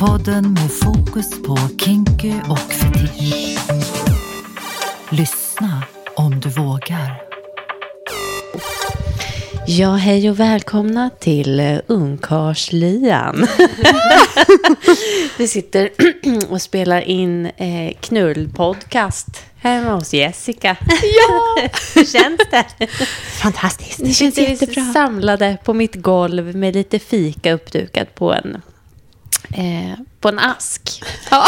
Podden med fokus på kinky och fetisch. Lyssna om du vågar. Ja, hej och välkomna till uh, Ungkarslian. Vi sitter och spelar in eh, knullpodcast hemma hos Jessica. Ja! Hur känns det? Fantastiskt. Det känns jättebra. samlade på mitt golv med lite fika uppdukat på en, eh, på en ask. Ja.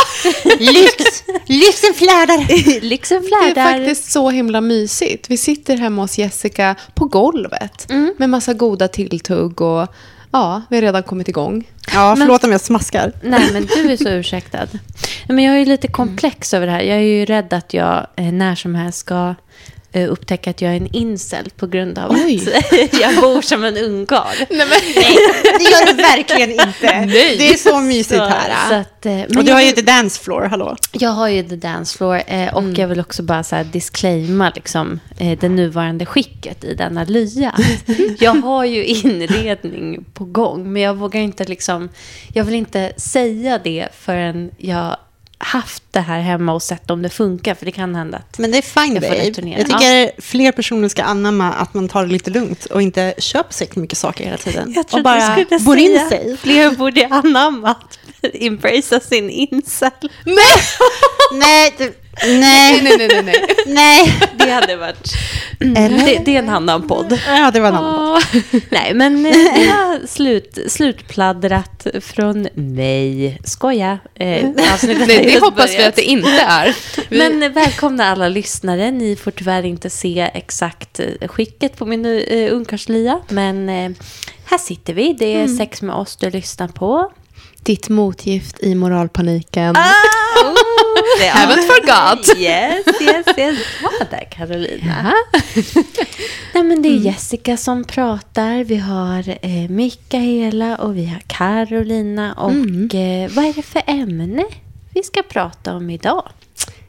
Lyx! Lyxen flödar. Lyxen Det flärdar. är faktiskt så himla mysigt. Vi sitter hemma hos Jessica på golvet Mm. med massa goda tilltugg och ja, vi har redan kommit igång. Ja, förlåt om jag smaskar. Nej, men du är så ursäktad. Men jag är ju lite komplex över det här. Jag är ju rädd att jag eh, när som helst ska upptäcka att jag är en incel på grund av Oj. att jag bor som en ungkarl. Nej, men, Det gör du verkligen inte. Det är så mysigt Så, här. så att, eh, men och du har ju the dance floor, hallå. jag har ju the dance floor eh, och jag vill också bara så här disclaima liksom, eh, det nuvarande skicket i denna lya. jag har ju inredning på gång, men jag vågar inte liksom, jag vill inte säga det förrän jag haft det här hemma och sett om det funkar, för det kan hända att Men det är fine, Jag babe. returnera. Jag tycker fler personer ska anamma att man tar det lite lugnt och inte köper sig mycket saker hela tiden. Jag och bara bor in sig. fler borde anamma att embracea sin incel. Nej, nej, nej, nej, nej, nej. nej. Det hade varit... Eller? Det, det är en annan podd. Ja, det var en annan podd. Nej, men eh, vi har slut, slutpladdrat från mig. Skoja. Eh, avsnittet Det, hoppas vi börjat. att det inte är. Vi, Men eh, välkomna alla lyssnare. Ni får tyvärr inte se exakt eh, skicket på min uh, ungkarslia. Men eh, här sitter vi. Det är sex med oss du lyssnar på. Ditt motgift i moralpaniken. Det är- Haven't forgot. Yes, yes, yes. Var där Carolina. Nej, men det är Jessica som pratar. Vi har eh, Mikaela och vi har Carolina. Och eh, vad är det för ämne vi ska prata om idag?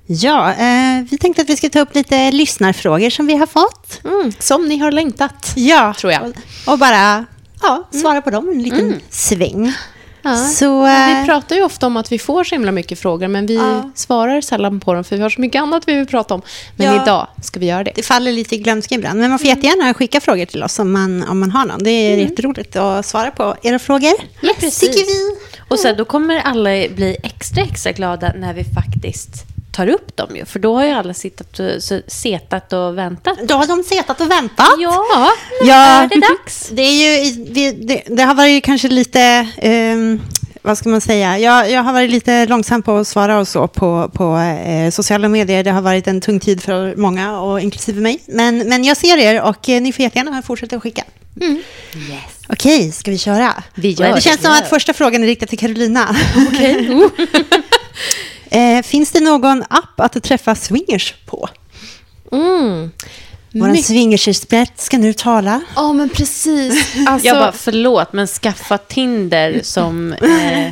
Ja, eh, vi tänkte att vi ska ta upp lite lyssnarfrågor som vi har fått. Mm, som ni har längtat. Ja, Tror jag. Och, och bara ja, svara på dem en liten sväng. Ja. Så, eh, Vi pratar ju ofta om att vi får så himla mycket frågor, men vi Ja. svarar sällan på dem, för vi har så mycket annat vi vill prata om. Men Ja. idag ska vi göra det. det faller lite i glömska ibland. Men man får jättegärna skicka frågor till oss om man, om man har någon. Det är jätteroligt att svara på era frågor. Ja, precis. Tycker vi. Och sen då kommer alla bli extra, extra glada när vi faktiskt tar upp dem ju. För då har ju alla sittat och, setat och väntat. Då har de setat och väntat. Ja, Ja, är det dags? Det, är ju, det, det har varit kanske lite, ehm, vad ska man säga, jag, jag har varit lite långsam på att svara och så på, på eh, sociala medier. Det har varit en tung tid för många, och inklusive mig. Men, men jag ser er och eh, ni får jättegärna fortsätta att skicka. Yes. Okej, ska vi köra? Vi gör det känns som att första frågan är riktad till Carolina. eh, finns det någon app att träffa swingers på? Mm. Vår Mycket- swingersexpert ska nu tala. Ja, men precis. Alltså, Jag bara, förlåt, men skaffa Tinder som... Eh,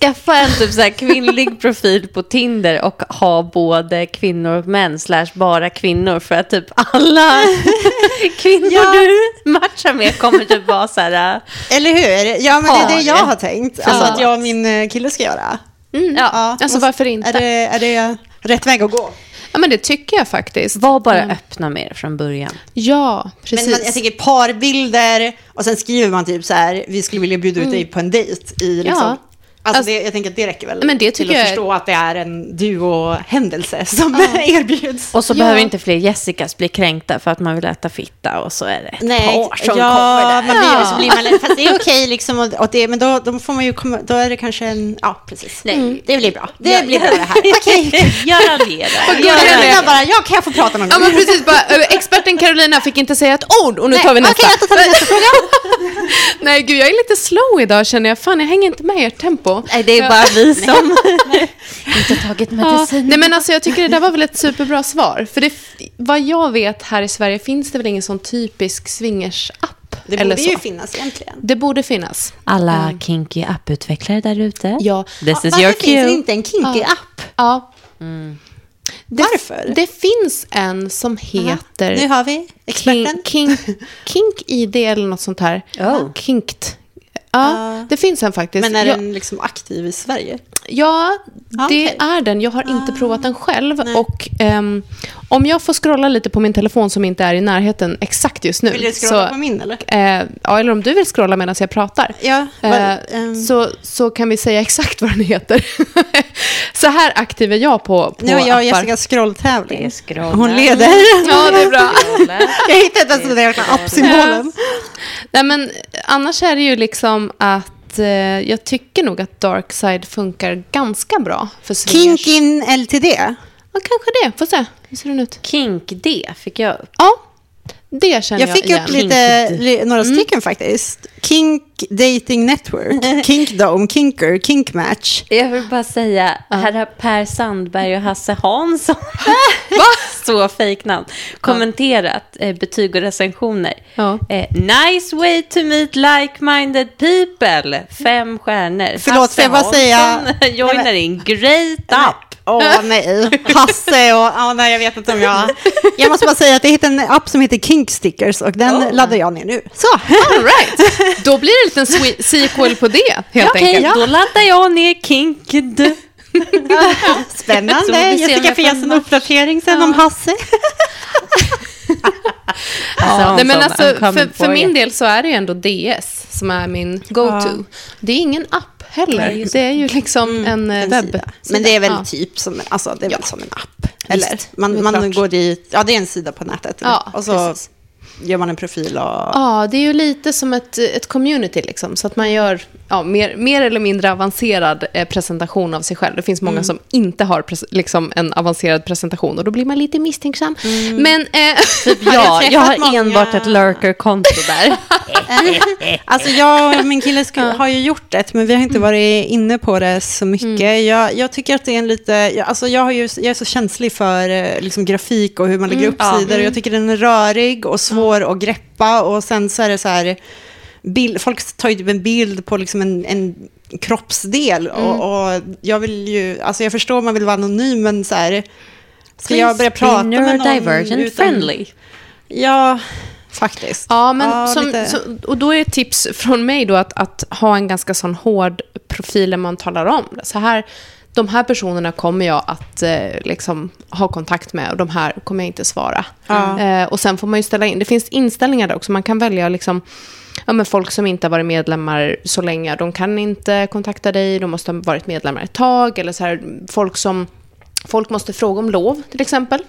skaffa en typ så här kvinnlig profil på Tinder och ha både kvinnor och män, slash bara kvinnor, för att typ alla kvinnor Ja. du matchar med kommer typ vara så här... eh, Eller hur? Ja, men det är det jag Ja. har tänkt. Alltså att jag och min eh, kille ska göra. Mm, Ja, alltså varför inte? Är det, är det rätt väg att gå? Ja, men det tycker jag faktiskt. Var bara öppna med det från början. Ja, precis. Men man, jag tänker parbilder och sen skriver man typ så här, vi skulle vilja bjuda ut dig på en dejt i liksom, Ja. Alltså, Alltså- det, jag tänker att det räcker väl Men det till att jag- förstå att det är en duo-händelse som erbjuds. Och så Ja. behöver inte fler Jessicas bli kränkta för att man vill äta fitta och så är det ett Nej, par som ja, kommer där. man blir, så blir man, fast det är okej liksom, och, och det, men då, då får man ju komma, då är det kanske en, ja precis. Nej. Det blir bra. Det Ja, blir ja. bra det här. Okej. Jag. Och Jag Carolina raljerar. bara, ja, kan jag få prata någon Ja, gång? men precis. Bara, experten Carolina fick inte säga ett ord och nu tar vi Nej, nästa. Okej, jag tar nästa fråga. Nej, gud, jag är lite slow idag känner jag. Fan, jag hänger inte med i ert tempo. Nej, det är bara vi som inte tagit Ja, medicin. nej men alltså jag tycker det där var väl ett superbra svar. För det, vad jag vet här i Sverige finns det väl ingen sån typisk swingers-app. Det borde ju finnas egentligen. Det borde finnas. Alla kinky apputvecklare där ute. Ja. This is Varför your finns det cue. inte en kinky-app? Ja. Det, Varför? Det finns en som heter Nu har vi experten. Kink, kink, kink ID eller något sånt här. Oh. Kinkt. Ja, det finns en faktiskt. Men är jag, den liksom aktiv i Sverige? Ja, det Okej. är den. Jag har inte provat den själv. Och ehm, Om jag får scrolla lite på min telefon som inte är i närheten exakt just nu. Vill du scrolla så, på min eller? eh, ja, eller om du vill scrolla medan jag pratar. Ja, Eh, vad- ehm. så, så kan vi säga exakt vad den heter. så här aktiv är jag på, på Nu har jag och. Jessica scrolltävling. Det är scrolla. Hon leder. Ja, det är bra. Jag hittade inte ens den där jäkla appsymbolen. Nej, men annars är det ju liksom att eh, jag tycker nog att Darkside funkar ganska bra för swingers. Kinkin LTD. Ja, kanske det. Får se. Hur ser den ut? Kink D fick jag upp. Ja, det känner jag, Jag fick igen. upp lite, li, några stycken faktiskt. Kink Dating Network, Kink Dome, Kinker, Kink Match. Jag vill bara säga, här har Per Sandberg och Hasse Hansson, så fejknamn, kommenterat eh, betyg och recensioner. Ja. Eh, nice way to meet like-minded people. Fem stjärnor. Förlåt, får jag bara säga- Hansson joinar in. Great up. Åh nej, Hasse och... Ja, nej, jag vet inte om jag... Jag måste bara säga att jag hittade en app som heter Kink Stickers och den laddar jag ner nu. Så! All right. Då blir det en liten sequel på det, helt Okej, enkelt. då laddar jag ner Kinked. Spännande. Jessica jag får ge en uppdatering sen om Hasse. Ja, nej, men alltså, för, för min del så är det ju ändå DS som är min go-to. Ja. Det är ingen app heller. Nej, det är ju liksom en, eh, En webb. sida. Men det är väl Ja. typ som, alltså, det är väl Ja. som en app. Eller? Visst, Man, man klart. går dit, ja det är en sida på nätet. Ja, och så precis. gör man en profil och... Ja, det är ju lite som ett, ett community, liksom, så att man gör ja, mer, mer eller mindre avancerad eh, presentation av sig själv. Det finns många Mm. som inte har liksom, en avancerad presentation och då blir man lite misstänksam. Mm. Men eh, Typ jag jag, har många- enbart ett lurker-konto där. Alltså jag och min kille ska, har ju gjort det, men vi har inte varit inne på det så mycket. Jag, jag tycker att det är en lite, jag, alltså jag, har ju, jag är så känslig för eh, liksom grafik och hur man lägger upp ja. sidor. Och jag tycker den är rörig och svår att greppa och sen så är det så här, bild, folk tar ju typ en bild på liksom en, en kroppsdel och, och jag vill ju, alltså jag förstår man vill vara anonym men så här, ska jag börja prata med någon neurodivergent utan- friendly. Ja, faktiskt. Ja, men Ja, som, så, och då är ett tips från mig då att, att ha en ganska sån hård profil där man talar om det. Så här, de här personerna kommer jag att eh, liksom, ha kontakt med och de här kommer jag inte svara. Ja. Eh, och sen får man ju ställa in, det finns inställningar där också, man kan välja liksom, ja, men folk som inte har varit medlemmar så länge, de kan inte kontakta dig, de måste ha varit medlemmar ett tag, eller så här, folk som Folk måste fråga om lov, till exempel.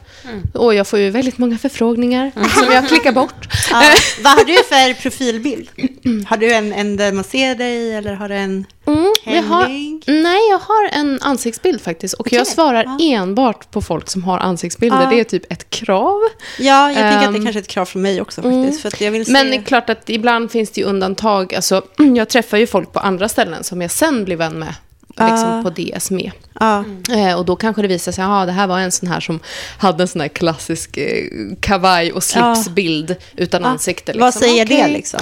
Och jag får ju väldigt många förfrågningar som jag klickar bort. Ja, vad har du för profilbild? Har du en, en där man ser dig eller har du en Mm, jag har, nej, jag har en ansiktsbild faktiskt. Och jag Okej, svarar ja. enbart på folk som har ansiktsbilder. Ja. Det är typ ett krav. Ja, jag tänker att det Ehm, kanske är ett krav från mig också faktiskt. För att jag vill se... Men det är klart att ibland finns det ju undantag. Alltså, jag träffar ju folk på andra ställen som jag sen blir vän med. Liksom Ah. på DS med. ja. Eh, och då kanske det visar sig att det här var en sån här som hade en sån här klassisk eh, kavaj och slipsbild utan ansikte. Liksom. Vad säger det Okej. liksom?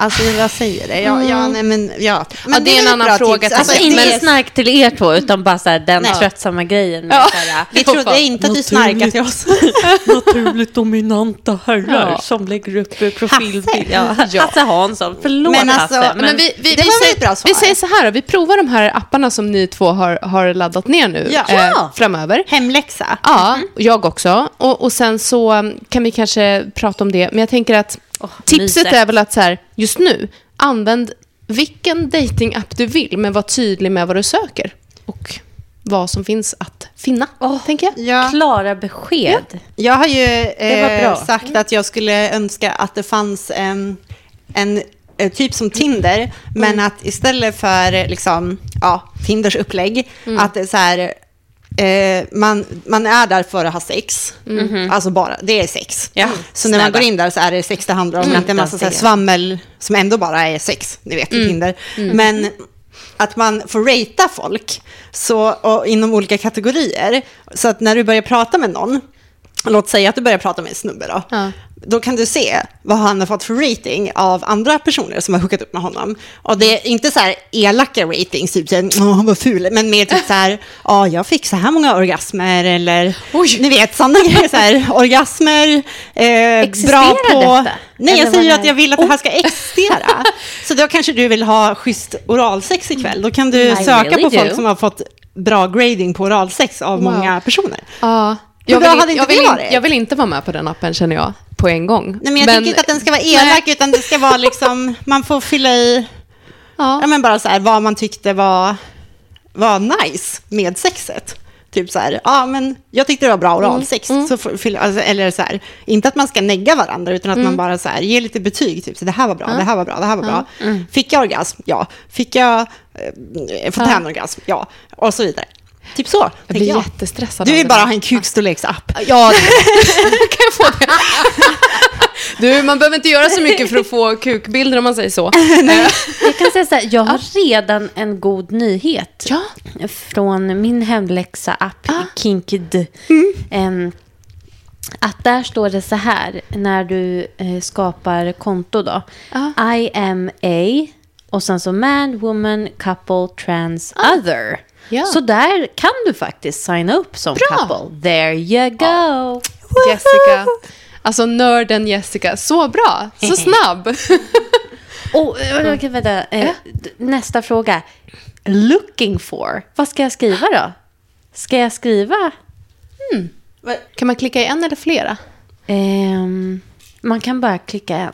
Alltså vad säger det? Ja, ja nej men ja. Men det är en annan fråga tips. Alltså, Alltså Men- ingen snark till er två, utan bara så här, den Nej. tröttsamma grejen. Med Ja. här, vi trodde inte att du snarkade till oss. naturligt dominanta herrar Ja. som lägger upp profilbild. Hasse. Ja, Ja. Hasse Hansson, förlåt Men alltså- Hasse. men Men vi, vi, det vi, säger, ett bra svar? vi säger så här, då, vi provar de här apparna som ni två har, har laddat ner nu Ja. eh, Ja. framöver. Hemläxa. Ja, jag också. Och, och sen så kan vi kanske prata om det. Men jag tänker att Åh, tipset mysigt. är väl att så här, just nu, använd vilken datingapp du vill, men var tydlig med vad du söker. Och vad som finns att finna, tänker jag. Ja. Klara besked. Jag har ju eh, sagt att jag skulle önska att det fanns en, en eh, typ som Tinder, men att istället för liksom, ja, Tinders upplägg, att det är så här, eh, man, man är där för att ha sex. Alltså bara, det är sex. Ja, så när man går in där så är det sex det handlar om, inte en massa så svammel som ändå bara är sex, ni vet, i Tinder. Men att man får ratea folk så, inom olika kategorier. Så att när du börjar prata med någon låt säga att du börjar prata med en snubbe då. Ja. Då kan du se vad han har fått för rating av andra personer som har hookat upp med honom. Och det är inte så här elaka ratings, typ så här, "Åh, han var ful, men mer typ så här, ja, jag fick så här många orgasmer, eller Oj. ni vet, sådana grejer, så här, orgasmer, eh, bra på... detta? Nej, jag Eller säger vad att jag vill att det här ska existera. så då kanske du vill ha schysst oralsex ikväll. Då kan du I söka really på folk do. som har fått bra grading på oralsex av Wow. många personer. Ja. Hur Jag vill, hade inte jag, vill, varit? jag vill inte vara med på den appen känner jag, på en gång. Nej, men jag tycker inte att den ska vara elak, utan det ska vara liksom, man får fylla i, ja Ja. men bara så här, vad man tyckte var, var nice med sexet. Typ så här, ja men jag tyckte det var bra oralsex. Så får, fylla- alltså, eller så här, inte att man ska negga varandra, utan att man bara så här, ger lite betyg. Typ så det här var bra, det här var bra, det här var bra. Fick jag orgasm? Ja. Fick jag eh, fontänorgasm? Ja. Och så vidare. Typ så, Jag blir jag. jättestressad Du vill bara ha en kukstorleksapp. Ja, kan jag få det? Du, man behöver inte göra så mycket för att få kukbilder om man säger så. Jag kan säga så här, jag har redan en god nyhet. Ja. Från min hemläxa-app Kinked. Em, att där står det så här när du eh, skapar konto då. Ah. I am a och sen så man, woman, couple, trans, other. Ja. Så där kan du faktiskt signa upp som Bra. couple. There you go. Jessica. Alltså nörden Jessica. Så bra. Så snabb. Och, eh, okej, vänta. Eh, Nästa fråga. Looking for. Vad ska jag skriva då? Ska jag skriva? Kan man klicka i en eller flera? Ehm, man kan bara klicka en.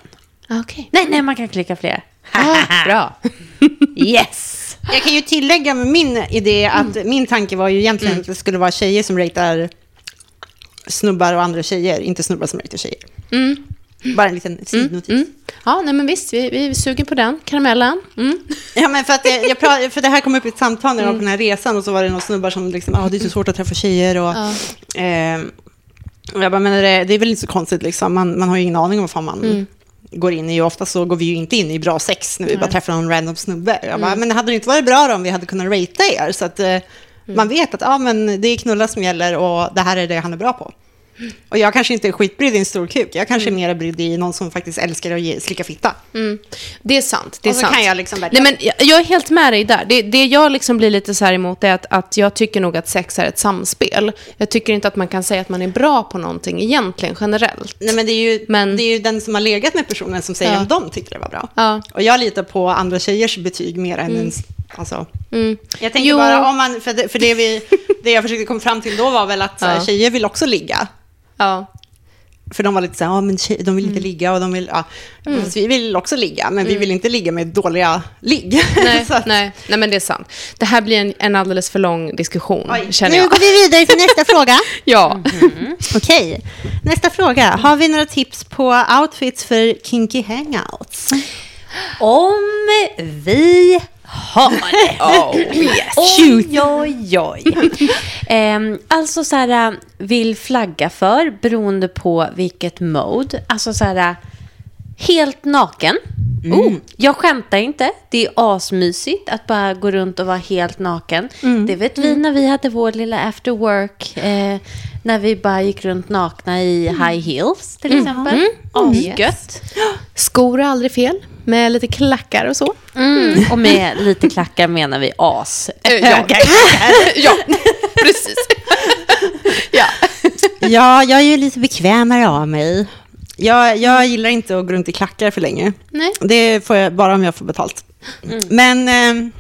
Okej. Nej, nej, man kan klicka fler. Ah, bra. Yes! Jag kan ju tillägga med min idé att min tanke var ju egentligen att det skulle vara tjejer som ratear snubbar och andra tjejer, inte snubbar som ratear tjejer. Mm. Bara en liten sidnotis. Mm. Ja, nej men visst, vi, vi suger på den. Karamellen. Mm. Ja, men för, att jag, jag pra, för det här kom upp i ett samtal när jag var på den här resan och så var det några snubbar som liksom, ah, det är så svårt att träffa tjejer och... Ja. ehm, och jag bara, men det, det är väl inte så konstigt liksom, man, man har ju ingen aning om vad fan man Mm. Går in i. Ofta så går vi ju inte in i bra sex när vi bara träffar någon random snubbe. Jag Mm. bara, men det hade inte varit bra då om vi hade kunnat ratea er så att eh, Mm. man vet att ah, men det är knulla som gäller och det här är det han är bra på. Och jag kanske inte är skitbrydd i en stor kuk, jag kanske är mer brydd i någon som faktiskt älskar att ge, slicka fitta. Mm. Det är sant. Det är Och så sant. kan jag liksom. Nej, men jag, jag är helt med dig där. Det, det jag liksom blir lite så här emot är att, att jag tycker nog att sex är ett samspel. Jag tycker inte att man kan säga att man är bra på någonting egentligen, generellt. Nej, men det är, ju, Men- det är ju den som har legat med personen som säger Ja. om de tyckte det var bra. Ja. Och jag litar på andra tjejers betyg mer än ens... Alltså, Mm. jag tänker Jo. bara om man... För det, för det, vi, det jag försökte komma fram till då var väl att Ja. tjejer vill också ligga. Ja. För de var lite så här, ja men tjej, de vill Mm. inte ligga och de vill... Ja. Fast vi vill också ligga, men vi vill inte ligga med dåliga ligg. Nej, Så att- nej, nej, men det är sant. Det här blir en, en alldeles för lång diskussion, Oj. känner Nu jag. går vi vidare till nästa fråga. Ja. Okej, nästa fråga. Har vi några tips på outfits för kinky hangouts? Om vi har det. Oh, yes. Oj, oj, oj. Ehm, alltså så här, äh, vill flagga för beroende på vilket mode. Alltså så här, äh, helt naken. Oh, jag skämtar inte. Det är asmysigt att bara gå runt och vara helt naken. Det vet vi när vi hade vår lilla after work. Eh, när vi bara gick runt nakna i high heels till exempel. Asgött. Skor är aldrig fel, med lite klackar och så. Mm. Och med lite klackar menar vi as. Eh, ja. ja, precis. ja. Ja, jag är ju lite bekvämare av mig. Jag, jag gillar inte att gå runt i klackar för länge. Nej. Det får jag bara om jag får betalt. Men eh,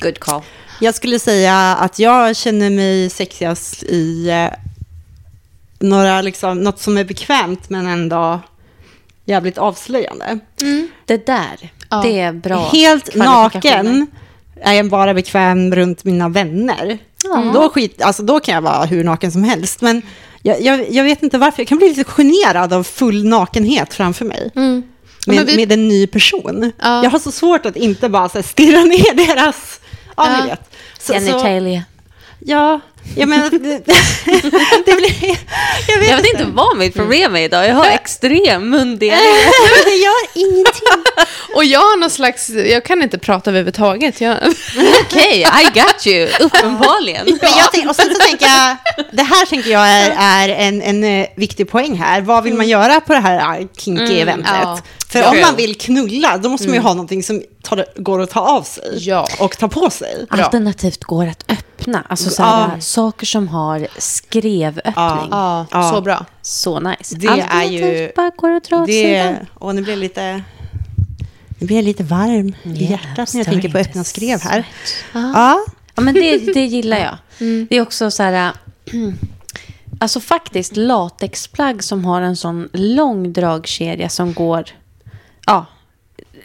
Good call. jag skulle säga att jag känner mig sexigast i eh, några, liksom, något som är bekvämt men ändå jävligt avslöjande. Det där, Ja. det är bra Helt naken är jag bara bekväm runt mina vänner. Då, skit, alltså, då kan jag vara hur naken som helst. Men jag, jag, jag vet inte varför, jag kan bli lite generad av full nakenhet framför mig. Mm. Ja, Med, vi- med en ny person. Ja. Jag har så svårt att inte bara så här, stirra ner deras... Ja, Ja. ni vet. Så, så, Genitalia. ja, jag menar... Det, det blir... Jag vet, Jag vet inte vad mitt problem är idag. Jag har extrem mundiarré. det gör ingenting. Och jag har någon slags, jag kan inte prata överhuvudtaget. Jag, Okej, I got you. Uppenbarligen. Men jag tänk, och sen så tänker jag, det här tänker jag är, är en, en eh, viktig poäng här. Vad vill man göra på det här eh, kinky eventet? ja. För Ja. om man vill knulla, då måste man ju ha någonting som tar, går att ta av sig Ja. och ta på sig. Alternativt går att öppna. Alltså så här, Ja. saker som har skrevöppning. ja, så bra. Så nice. Det är Alternativt ju- bara går att dra åt sidan. Det, och nu blir lite, nu blir jag lite varm i hjärtat när jag tänker på öppna skrev här. Ja. Ja, men det, det gillar jag. Det är också så här... äh, Alltså faktiskt latexplagg som har en sån lång dragkedja som går ja,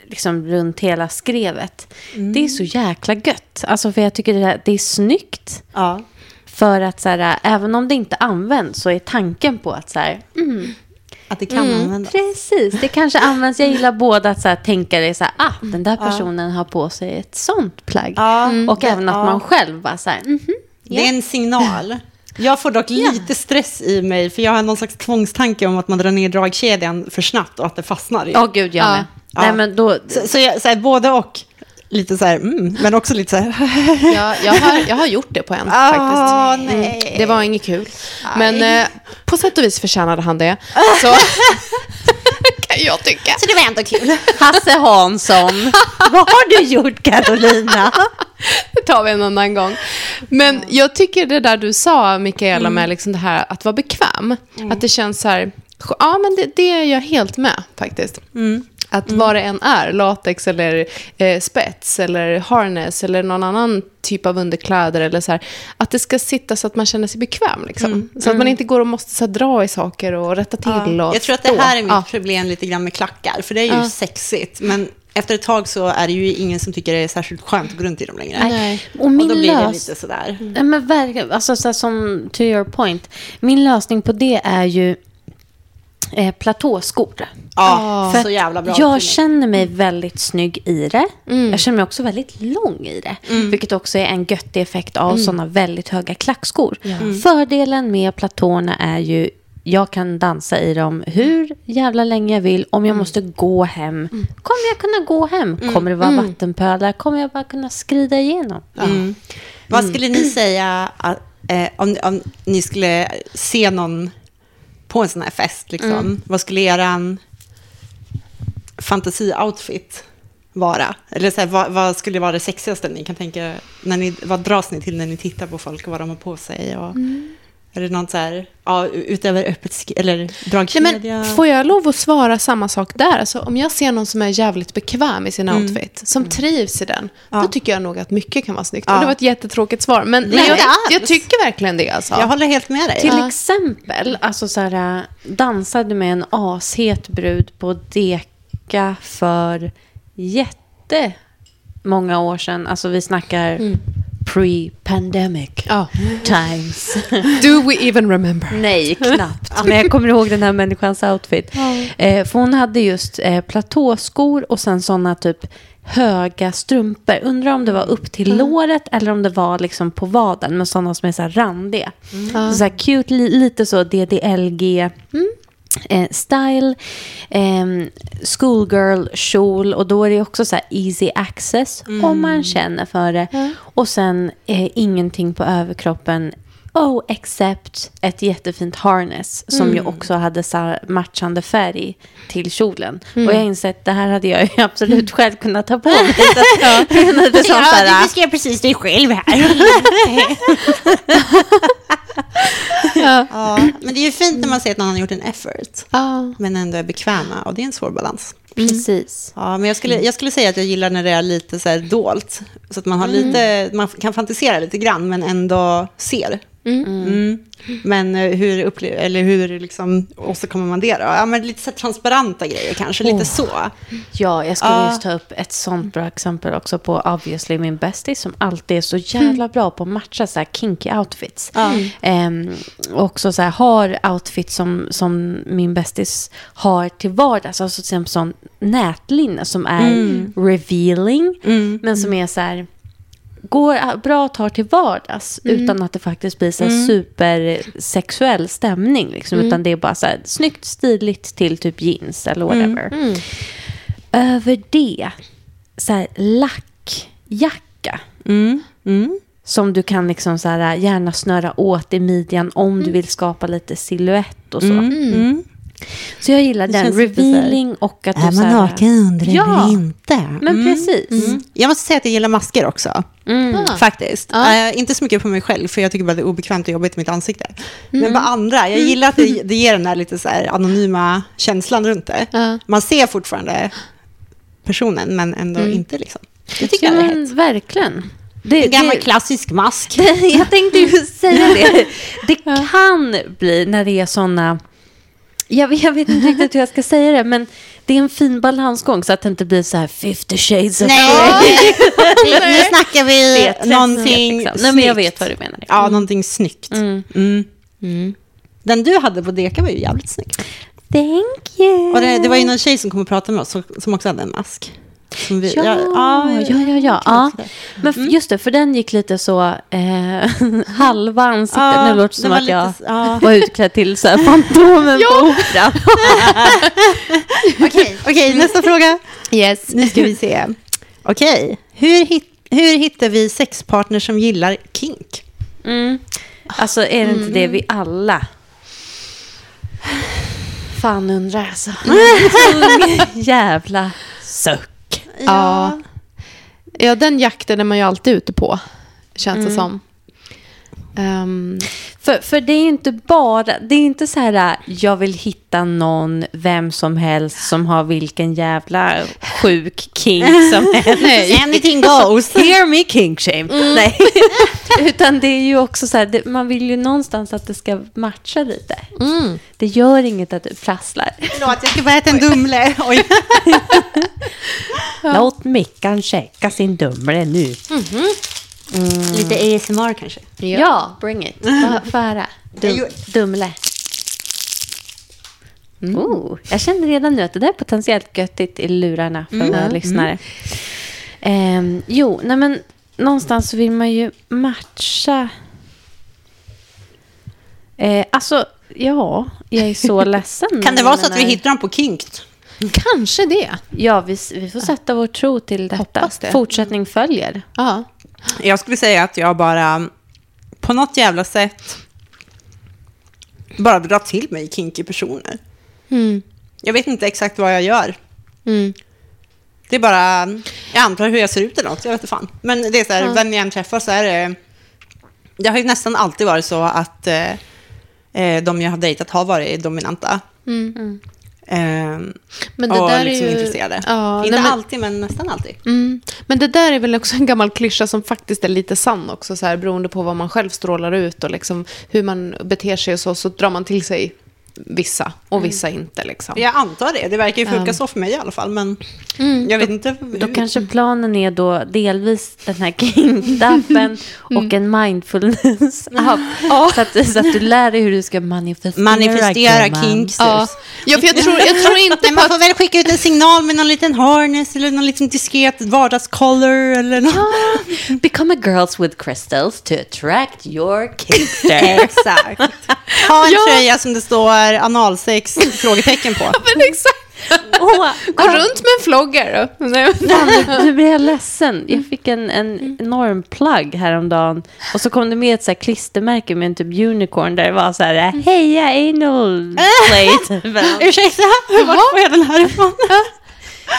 liksom runt hela skrevet. Det är så jäkla gött. Alltså för jag tycker det, här, det är snyggt. ja. För att så här, även om det inte används så är tanken på att så här, Att det kan användas. precis, det kanske används. Jag gillar båda att så här, tänka det så här, ah, den där personen har på sig ett sånt plagg. Ja, Och det- även att ja. man själv bara så här, mhm. Det är en signal. Jag får dock lite stress i mig, för jag har någon slags tvångstanke om att man drar ner dragkedjan för snabbt och att det fastnar. i. Åh gud, jag Ja. med. Ja. Nej, men då, Så, så, jag, så här, både och. Lite så här, mm, men också lite så här... Ja, jag, har, jag har gjort det på en Ah, faktiskt. nej. Det var inget kul. Men eh, på sätt och vis förtjänade han det. Så kan jag tycka. Så det var ändå kul. Hasse Hansson, vad har du gjort Carolina? Det tar vi en annan gång. Men jag tycker det där du sa, Mikaela, med liksom det här att vara bekväm. Att det känns så här, ja men det, det är jag helt med faktiskt. Att vad det än är, latex eller eh, spets eller harness eller någon annan typ av underkläder eller så här, att det ska sitta så att man känner sig bekväm. Liksom. Så att man inte går och måste så här, dra i saker och rätta till. Och Jag tror att det här är mitt Ja. problem lite grann med klackar, för det är ju Ja. sexigt. Men efter ett tag så är det ju ingen som tycker det är särskilt skönt att gå runt i dem längre. Nej. Och Och min då blir det lite sådär. Nej, men verkligen, alltså så som to your point. Min lösning på det är ju eh, platåskor. Ja, För så jävla bra. Jag känner mig väldigt snygg i det. Jag känner mig också väldigt lång i det. Vilket också är en göttig effekt av sådana väldigt höga klackskor. Fördelen med platåerna är ju jag kan dansa i dem hur jävla länge jag vill. Om jag måste gå hem, kommer jag kunna gå hem? Kommer det vara vattenpölar? Kommer jag bara kunna skrida igenom? Mm. Vad skulle ni säga att, eh, om, om ni skulle se någon på en sån här fest? Liksom, Vad skulle eran fantasi-outfit vara? Eller så här, vad, vad skulle vara det sexigaste ni kan tänka? När ni, vad dras ni till när ni tittar på folk och vad de har på sig? Och, Är det något så här, ja, utöver öppet eller Nej, dragkedja? men får jag lov att svara samma sak där? Alltså, om jag ser någon som är jävligt bekväm i sin outfit, som trivs i den, Mm. Ja. då tycker jag nog att mycket kan vara snyggt. Ja. Och det var ett jättetråkigt svar, men, Nej, jag, jag tycker verkligen det. Alltså. Jag håller helt med dig. Till Ja. exempel, alltså så här, dansade med en ashet brud på Deka för jättemånga år sedan. Alltså vi snackar pre-pandemic Ja. times. Do we even remember? Nej, knappt. Men jag kommer ihåg den här människans outfit. Eh, för hon hade just eh, platåskor och sen sådana typ höga strumpor. Undrar om det var upp till låret eller om det var liksom på vaden. Men sådana som är så här randiga. Så, så här cute, li, lite så DDLG. Eh, style, ehm, schoolgirl kjol och då är det också så här easy access om man känner för det. Och sen eh, ingenting på överkroppen. Oh, except ett jättefint harness som ju också hade matchande färg till kjolen. Och jag har insett det här hade jag ju absolut själv kunnat ta på mig. Att, det Ja, du beskrev precis dig själv här. ja, men det är ju fint när man ser att någon har gjort en effort, Ja. men ändå är bekväma. Och det är en svår balans. Precis. Ja, men jag skulle, jag skulle säga att jag gillar när det är lite så här dolt. Så att man, har lite, man kan fantisera lite grann, men ändå ser. Mm. Men eh, hur, upple- eller hur liksom, åstadkommer man det då? Ja, men lite så transparenta grejer kanske, lite så. Ja, jag skulle Ja. just ta upp ett sånt bra exempel också på obviously min bästis som alltid är så jävla bra på att matcha så här kinky outfits. Ja. Ehm, också så här har outfits som, som min bästis har till vardags. Alltså till exempel sån nätlinne som är revealing. Men som är så här går bra att ta till vardags utan att det faktiskt blir så här supersexuell stämning. Liksom, Utan det är bara så här snyggt, stiligt till typ jeans eller whatever. över det, så här lackjacka. Mm. Mm. Som du kan liksom så här, gärna snöra åt i midjan om du vill skapa lite silhuett och så. Mm. Så jag gillar den. Revealing och att du Är så man här, naken undrar Ja. eller inte? Men Mm. precis. Mm. Jag måste säga att jag gillar masker också. Mm. Ah. Faktiskt. Ja. Eh, inte så mycket på mig själv, för jag tycker bara det är obekvämt och jobbigt i mitt ansikte. Mm. Men på andra, jag gillar att det, det ger den där lite så här anonyma känslan runt det. Ja. Man ser fortfarande personen, men ändå inte liksom. Det tycker Ja, jag är men hett. verkligen. Det, En gammal det- klassisk mask. jag tänkte ju säga det. Det kan bli när det är såna... Jag, vet- jag vet inte riktigt hur jag ska säga det, men det är en fin balansgång så att det inte blir så här 50 shades of Nej, nu, snackar vi träffsäkert, någonting liksom. Nej, men jag snyggt. vet vad du menar. Ja, någonting snyggt. Mm. Mm. Den du hade på Deka var ju jävligt snygg. Thank you. Och det, det var ju någon tjej som kom och pratade med oss som också hade en mask. Vi, Ja, ja, ja. ja, ja. ja. Men f- just det, för den gick lite så eh, halva ansiktet. Ja, nu låter det som att jag ja. var utklädd till så här Fantomen på Operan. Okej, okej, nästa fråga. Yes. Nu ska vi se. Okej, hur, hit, hur hittar vi sexpartner som gillar kink? Mm. Alltså är det inte det vi alla fan undrar alltså. Jävla suck. Ja. ja, den jakten är man ju alltid ute på, känns det som. Ehm, För, för det är ju inte bara, det är inte så här jag vill hitta någon, vem som helst som har vilken jävla sjuk kink som helst. Anything goes. Hear me kink shame. Nej. Utan det är ju också så här, det, man vill ju någonstans att det ska matcha lite. mm. Det gör inget att du prasslar. Förlåt, jag ska bara äta en Dumle. Oj. Låt Mickan käka sin Dumle nu. Lite ASMR kanske. Ja, bring it. Få- höra. Dum, dumle. Oh, jag känner redan nu att det där är potentiellt göttigt i lurarna för våra lyssnare. Ehm, jo, nej men någonstans så vill man ju matcha. Eh, alltså, ja, jag är så ledsen. Kan det vara så att vi hittar dem på kinkt? Kanske det. Ja, vi, vi får sätta vår tro till detta. Det. Fortsättning följer. Ja. Jag skulle säga att jag bara på något jävla sätt bara drar till mig kinky personer. Mm. Jag vet inte exakt vad jag gör. Mm. Det är bara, jag antar hur jag ser ut eller något, jag vet inte fan. Men det är så här, vem jag än träffar så är det, det har ju nästan alltid varit så att eh, eh, de jag har dejtat har varit dominanta. Mm. Eh, Men det och där liksom är ju... intresserade. Ja, inte nej, men- alltid, men nästan alltid. Mm. Men det där är väl också en gammal klyscha som faktiskt är lite sann också, så här, beroende på vad man själv strålar ut och liksom hur man beter sig och så, så drar man till sig vissa och vissa inte. Liksom. Jag antar det, det verkar ju funka Ja. så för mig i alla fall, men jag vet inte. Då hur- kanske planen är då delvis den här Kink-appen och en mindfulness-app. Så, att, så att du lär dig hur du ska manifestera. manifestera gumman. kinks. Ja. ja, för jag tror, jag tror inte på man får väl skicka ut en signal med någon liten harness eller någon liten diskret vardagscolor eller något. Become a girls with crystals to attract your kinkster. Exakt. Ha en Ja. tröja som det står analsex frågetecken på. Men exakt. Åh, Gå runt med en flogger. Nej, nu, blir jag ledsen. Jag fick en, en enorm plugg häromdagen. Och så kom det med ett så här klistermärke med en typ unicorn där det var så här Heja anal plate. Ursäkta, vart får jag den här ifrån?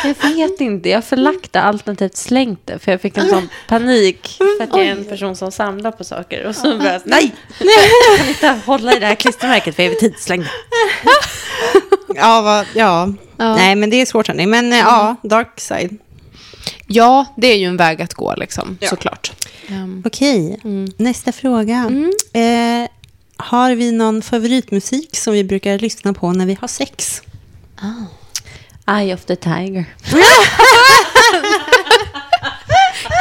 Jag vet inte. Jag har förlagt det alternativt slängt det. För jag fick en sån panik. För att jag är en person som samlar på saker. Och så bara, nej! Jag kan inte hålla i det här klistermärket för evig tid. Släng det. Ja, vad, ja. Ja. Nej, men det är svårt hörni. Men eh, ja, dark side. Ja, det är ju en väg att gå, liksom, Ja. såklart. Um, Okej, nästa fråga. Eh, har vi någon favoritmusik som vi brukar lyssna på när vi har sex? Eye of the tiger.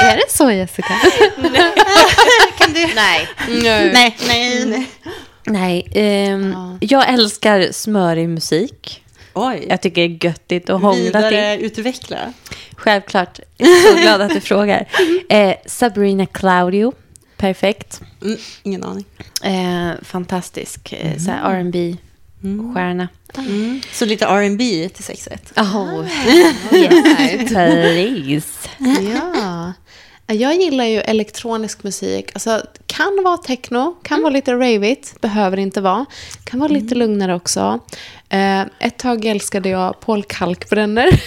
är det så, Jessica? Kan du? Nej. Nej. Nej, nej, nej. Nej, ehm, Ja. jag älskar smörig musik. Oj. Jag tycker det är göttigt att hångla till. Utveckla. Självklart. Jag är så glad att du frågar. Eh, Sabrina Claudio. Perfekt. Mm, ingen aning. Eh, fantastisk. Eh, så R&B stjärna. Mm. Så lite R&B till sexet. Oh, yes, please. Ja. Jag gillar ju elektronisk musik. Alltså, kan vara techno, kan vara lite ravigt, behöver inte vara. Kan vara lite lugnare också. Eh, ett tag älskade jag Paul Kalkbrenner.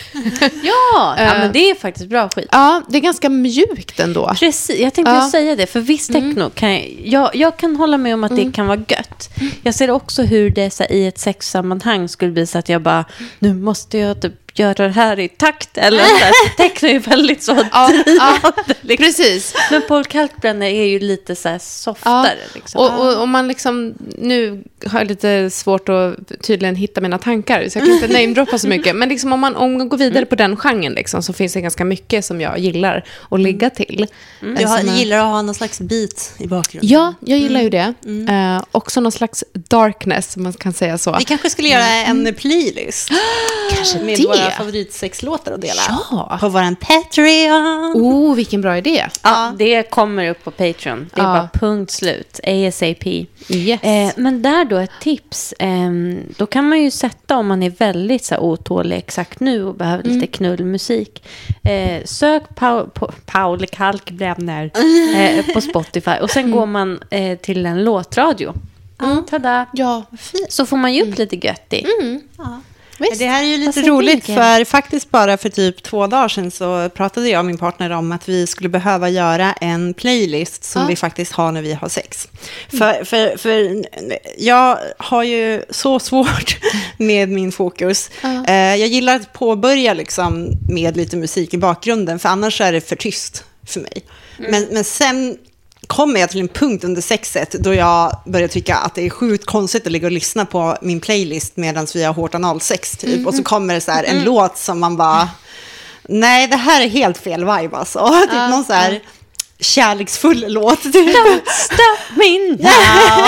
Ja, ja, men det är faktiskt bra skit. ja, det är ganska mjukt ändå. Precis, jag tänkte Ja. säga det. För viss techno kan jag, jag, jag kan hålla med om att det kan vara gött. Jag ser också hur det så i ett sexsammanhang skulle bli så att jag bara, nu måste jag typ göra det här i takt. Eller så techno är ju väldigt så Ja, ja, liksom. precis. Men Paul Kalkbrenner är ju lite så här softare. Liksom. Och, och, och man liksom, nu har jag lite svårt att tydligen hitta mina tankar, så jag kan inte namedroppa så mycket. Men liksom om, man, om man går vidare på den genren liksom, så finns det ganska mycket som jag gillar att ligga till. Du har, gillar att ha någon slags beat i bakgrunden. Ja, jag gillar ju det. Eh, också någon slags darkness, om man kan säga så. Vi kanske skulle göra en playlist. Kanske med det. Våra favoritsexlåtar att dela. Ja. På vår Patreon. Oh, vilken bra idé. Ja, det kommer upp på Patreon. Det är Ja. bara punkt slut. ASAP. Yes. Eh, men där då ett tips. ehm, då kan man ju sätta om man är väldigt så här, otålig exakt nu och behöver lite knullmusik. Eh, sök Paul, Pa- Paul Kalkbrenner eh, på Spotify och sen går man eh, till en låtradio. Tada. ja, Så får man ju upp lite göttig. Visst. Det här är ju lite roligt för faktiskt bara för typ två dagar sedan så pratade jag och min partner om att vi skulle behöva göra en playlist som Ja. vi faktiskt har när vi har sex. För, för, för jag har ju så svårt med min fokus. Ja. Eh, Jag gillar att påbörja liksom med lite musik i bakgrunden för annars är det för tyst för mig. Men, men sen kommer jag till en punkt under sexet då jag börjar tycka att det är sjukt konstigt att ligga och lyssna på min playlist medan vi har hårt analsex typ. Och så kommer det så här en låt som man bara, nej det här är helt fel vibe alltså. typ någon så här kärleksfull låt typ. Stop me now.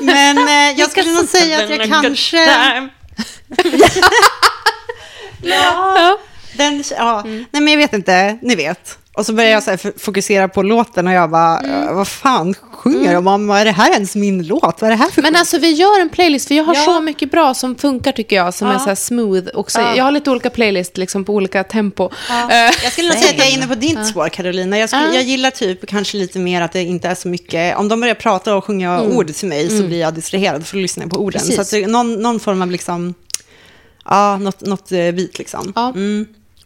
Men eh, jag skulle nog säga att jag kanske... Ja, den, ja. Nej, men jag vet inte. Ni vet. Och så börjar jag så fokusera på låten och jag bara, "Eh, vad fan sjunger de om? Är det här ens min låt? Vad är det här för Men alltså vi gör en playlist, för jag har Ja. så mycket bra som funkar tycker jag, som är så här smooth. Också. Ja. Jag har lite olika playlist liksom, på olika tempo. Ja. Eh, Jag skulle nog säga att jag är inne på ditt spår, Carolina. Jag, skulle, Ja. jag gillar typ kanske lite mer att det inte är så mycket... Om de börjar prata och sjunga ord till mig så blir jag distraherad för att lyssna på orden. Precis. Så att någon, någon form av liksom... Ja, något, något eh, beat liksom.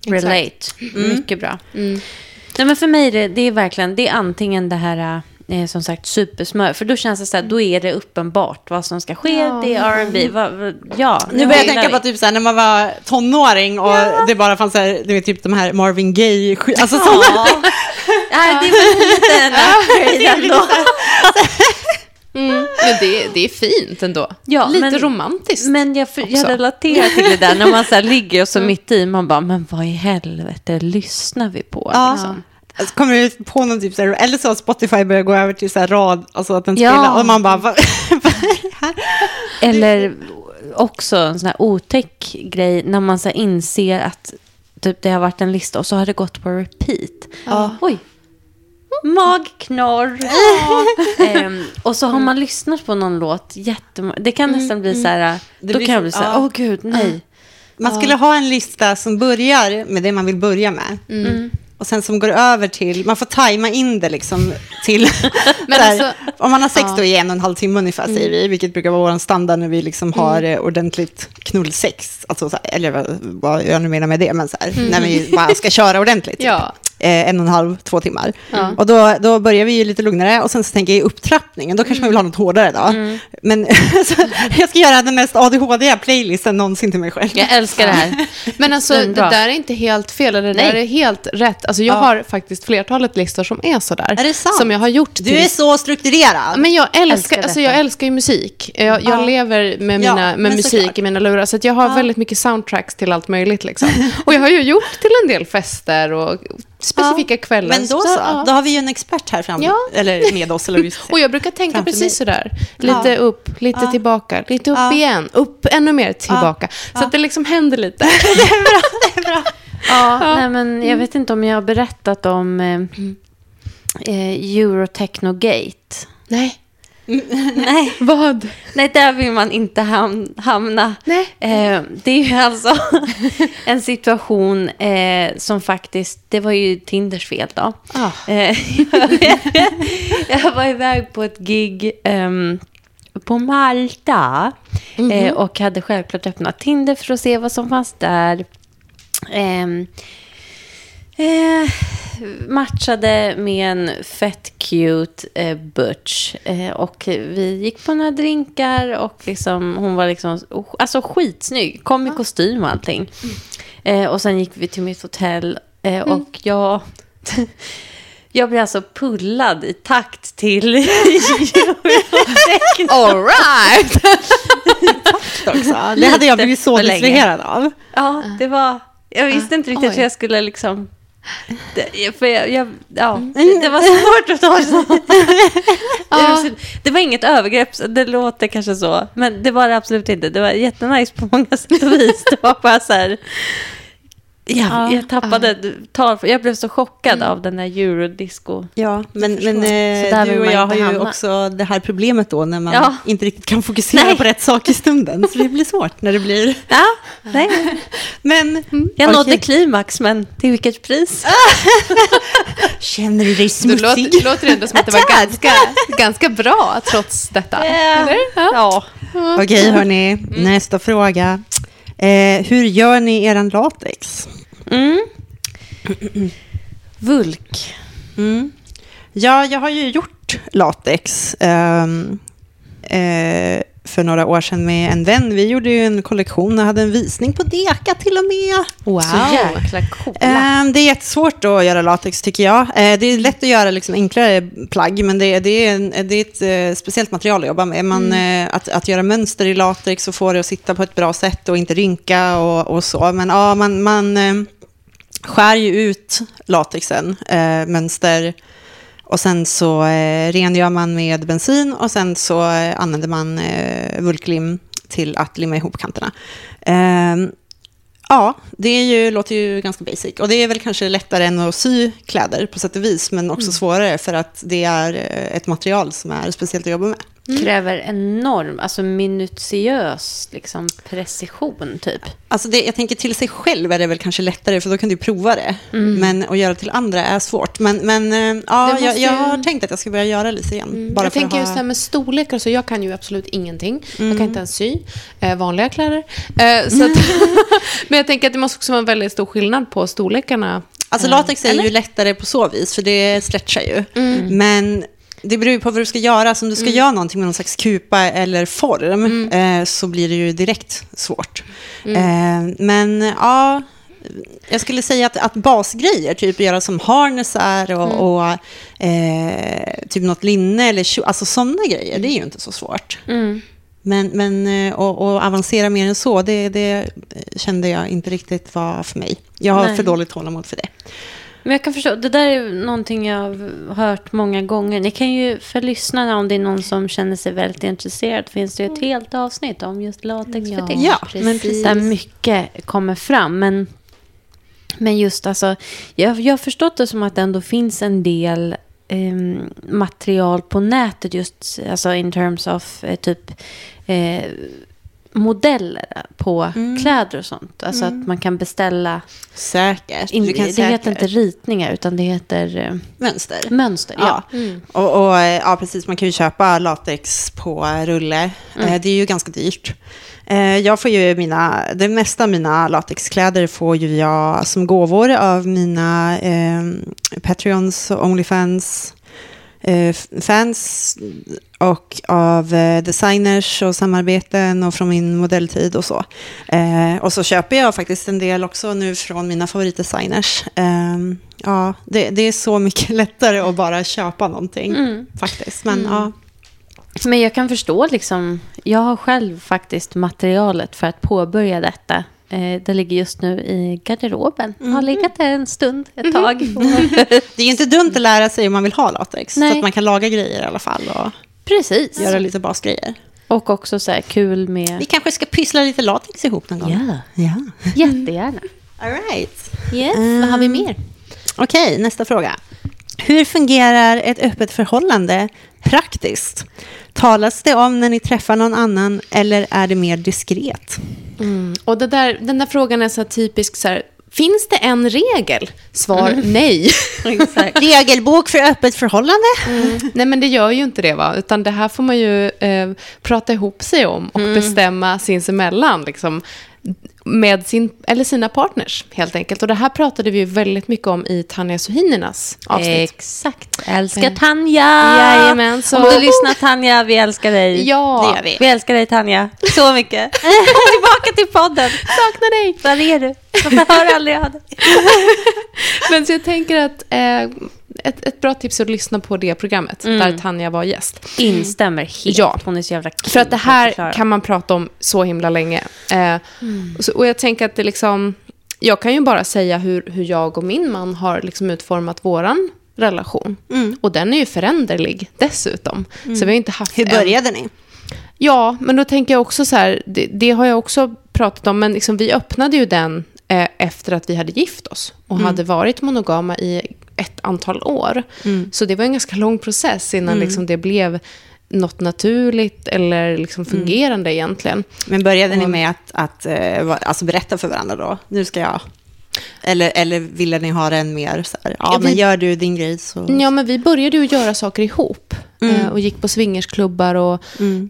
Ja. Mm. Relate. Mycket bra. Nej, men för mig är det, det är verkligen, det är antingen det här, eh, som sagt, supersmör. För då känns det så här, då är det uppenbart vad som ska ske. Det är R&B. vad- vad- Ja, Nu börjar jag tänka vi. på typ så här, när man var tonåring och det bara fanns så här, du vet, typ de här Marvin Gaye, alltså sådana. Ja. Nej, det var lite en upgrade ändå. Mm. Men det, det är fint ändå. Ja, Lite men- romantiskt. Men jag, jag också. relaterar till det där när man så här ligger och så mitt i, man bara, men vad i helvete lyssnar vi på? Ja. Liksom. Alltså, kommer du på någon typ så här, eller så att Spotify börjar gå över till så här rad, alltså att den Ja. spelar, och man bara, vad, vad är det här? Eller också en sån här otäck grej när man så inser att typ, det har varit en lista och så har det gått på repeat. Ja. Oj. Magknorr. Ehm, och så har man lyssnat på någon låt jättemånga. Det kan nästan bli så här, Det då blir kan jag bli så här, ja. åh gud, nej. Man skulle ha en lista som börjar med det man vill börja med. Mm. Och sen som går över till, man får tajma in det liksom till, Men här, alltså- om man har sex då i en och en halv timme ungefär säger vi, vilket brukar vara vår standard när vi liksom har eh, ordentligt knullsex. Alltså, så här, eller vad, vad jag nu menar med det, men så här, när vi bara ska köra ordentligt. typ. Ja. Eh, en och en halv, två timmar. Ja. Och då, då börjar vi ju lite lugnare och sen så tänker jag i upptrappningen, då kanske man vill ha något hårdare då. Men så, jag ska göra den mest ADHD-playlisten någonsin till mig själv. Jag älskar det här. Men alltså, det där är inte helt fel, eller det Nej. där är helt rätt. Alltså, jag Ja. har faktiskt flertalet listor som är sådär. Är det sant? Som jag har gjort Du är till- så strukturerad. Men jag älskar, Älskar alltså jag älskar ju musik. Jag, jag Ja. lever med, Ja, mina, med men musik såklart. i mina lurar. Så att jag har Ja. väldigt mycket soundtracks till allt möjligt. Liksom. Och jag har ju gjort till en del fester och specifika kvällar. Men då så, ja. då har vi ju en expert här framme, Ja. eller med oss. Eller. Och jag brukar tänka precis sådär. Lite Ja. upp, lite Ja. tillbaka, lite upp Ja. igen, upp ännu mer tillbaka. Så att det liksom händer lite. Ja, nej, men jag vet inte om jag har berättat om eh, eh, Eurotechnogate. Nej. Nej, Vad? nej, där vill man inte ham- hamna. Nej. Eh, det är ju alltså en situation eh, som faktiskt, det var ju Tinders fel då. Ah. Eh, jag var iväg på ett gig ehm, på Malta eh, och hade självklart öppnat Tinder för att se vad som fanns där. Matchade med en fett cute eh, butch. Eh, och vi gick på några drinkar och liksom, hon var liksom, alltså skitsnygg. Kom i kostym och allting. Eh, och sen gick vi till mitt hotell eh, och jag... Jag blev alltså pullad i takt till. All right. också. Det hade jag blivit så distraherad av. Ja, det var... Jag visste inte riktigt hur jag skulle liksom... Det, för jag, jag, ja, det, det var svårt att ta så. Ja. Det var inget övergrepp, det låter kanske så. Men det var det absolut inte. Det var jättenice på många sätt och vis. Det var bara så här... Ja, Ja. jag tappade tal. Jag blev så chockad av den där eurodisco. Ja, men, men eh, Så där vill du och jag har ju hamna. också det här problemet då när man Ja. inte riktigt kan fokusera Nej. på rätt sak i stunden. Så det blir svårt när det blir... Ja, nej. Men Jag okej. nådde klimax, men till vilket pris? Känner du dig Du smutsig? låter, låter det ändå som att det var ganska, ganska bra trots detta. Eller? Ja. Ja. Okej, hörni. Nästa fråga. Eh, hur gör ni eran latex? Mm. Vulk. Mm. Ja, jag har ju gjort latex ehm, eh, för några år sedan med en vän. Vi gjorde ju en kollektion och hade en visning på Deka till och med. Wow. Så jäkla coola. Ehm, det är jättesvårt att göra latex tycker jag. Eh, det är lätt att göra liksom enklare plagg, men det, det, är, det är ett eh, speciellt material att jobba med. Man, eh, att, att göra mönster i latex och få det att sitta på ett bra sätt och inte rynka och, och så. Men ja, man, man eh, skär ju ut latexen, eh, mönster, och sen så eh, rengör man med bensin och sen så eh, använder man eh, vulklim till att limma ihop kanterna. Ehm, Ja, det är ju, låter ju ganska basic. Och det är väl kanske lättare än att sy kläder på sätt och vis, men också svårare för att det är eh, ett material som är speciellt att jobba med. Kräver enorm, alltså minutiös liksom, precision typ. Alltså det, jag tänker till sig själv är det väl kanske lättare, för då kan du prova det. Men att göra till andra är svårt. Men, men eh, ja, jag, jag ju- har tänkt att jag ska börja göra lite igen. bara jag för tänker att just ha... det här med storlekar, så jag kan ju absolut ingenting. Jag kan inte ens sy eh, vanliga kläder. Eh, så att, men jag tänker att det måste också vara en väldigt stor skillnad på storlekarna. Alltså Eh, latex är eller? ju lättare på så vis, för det stretchar ju. Men det beror ju på vad du ska göra. Så om du ska göra någonting med någon slags kupa eller form, eh, så blir det ju direkt svårt. Eh, men ja, jag skulle säga att, att basgrejer, typ göra som harnessar och, och eh, typ något linne eller tjo- alltså sådana grejer, det är ju inte så svårt. Men, men eh, och, och avancera mer än så, det, det kände jag inte riktigt var för mig. Jag har Nej. för dåligt tålamod för det. Men jag kan förstå, det där är någonting jag har hört många gånger. Ni kan ju, för lyssnarna, om det är någon som känner sig väldigt intresserad, finns det ju ett helt avsnitt om just latexfetisch. Ja, men precis. Där mycket kommer fram. Men, men just alltså, jag, jag har förstått det som att det ändå finns en del em, material på nätet just alltså in terms of eh, typ eh, modeller på kläder och sånt. Alltså att man kan beställa, Säkert. kan det säkert. heter inte ritningar utan det heter eh, Mönster. mönster. Ja. Ja, och, och eh, ja, precis. Man kan ju köpa latex på rulle. Eh, Det är ju ganska dyrt. Jag får ju mina, det mesta av mina latexkläder får ju jag som gåvor av mina eh, Patreons och Onlyfans fans och av eh, designers och samarbeten och från min modelltid och så. Eh, och så köper jag faktiskt en del också nu från mina favoritdesigners. Eh, ja, det, det är så mycket lättare att bara köpa någonting faktiskt. Men ja, Men jag kan förstå liksom, jag har själv faktiskt materialet för att påbörja detta. Eh, det ligger just nu i garderoben. Har legat där en stund, ett tag. det är ju inte dumt att lära sig om man vill ha latex. Nej. Så att man kan laga grejer i alla fall och Precis. göra lite basgrejer. Och också så här kul Vi med... kanske ska pyssla lite latex ihop någon gång. Ja, Ja. jättegärna. All right. Yes. Vad har vi mer? Okej, nästa fråga. Hur fungerar ett öppet förhållande Praktiskt. Talas det om när ni träffar någon annan eller är det mer diskret? Mm. Och där, den där frågan är så här typisk så här, Finns det en regel? Svar Mm. nej. Regelbok för öppet förhållande? nej, men det gör ju inte det, va? Utan det här får man ju eh, prata ihop sig om och Mm. bestämma sinsemellan, liksom, med sin, eller sina partners, helt enkelt. Och det här pratade vi ju väldigt mycket om i Tanja Sohininas avsnitt. Exakt. Älskar Eh. Tanja! Jajamän, så- Om du lyssnar Tanja, vi älskar dig. Ja, Det gör vi. Vi älskar dig Tanja, så mycket. Kom tillbaka till podden. saknar dig. Var är du? Varför hör aldrig av dig? Men så jag tänker att eh, ett, ett bra tips är att lyssna på det programmet Mm. där Tanja var gäst. Instämmer helt. Ja. Hon är så jävla För att det här förklara. kan man prata om så himla länge. Eh, och, så, och jag tänker att det liksom... Jag kan ju bara säga hur, hur jag och min man har liksom utformat våran relation. Och den är ju föränderlig dessutom. Så vi har inte haft Hur en- började ni? Ja, men då tänker jag också så här, det, det har jag också pratat om, men liksom, vi öppnade ju den eh, efter att vi hade gift oss och hade varit monogama i ett antal år. Så det var en ganska lång process innan liksom, det blev något naturligt eller liksom fungerande egentligen. Men började ni med att, att eh, alltså berätta för varandra då? Nu ska jag... Eller, eller ville ni ha den mer så här, ja men vi- gör du din grej så... Ja, men vi började ju göra saker ihop. Eh, och gick på swingersklubbar och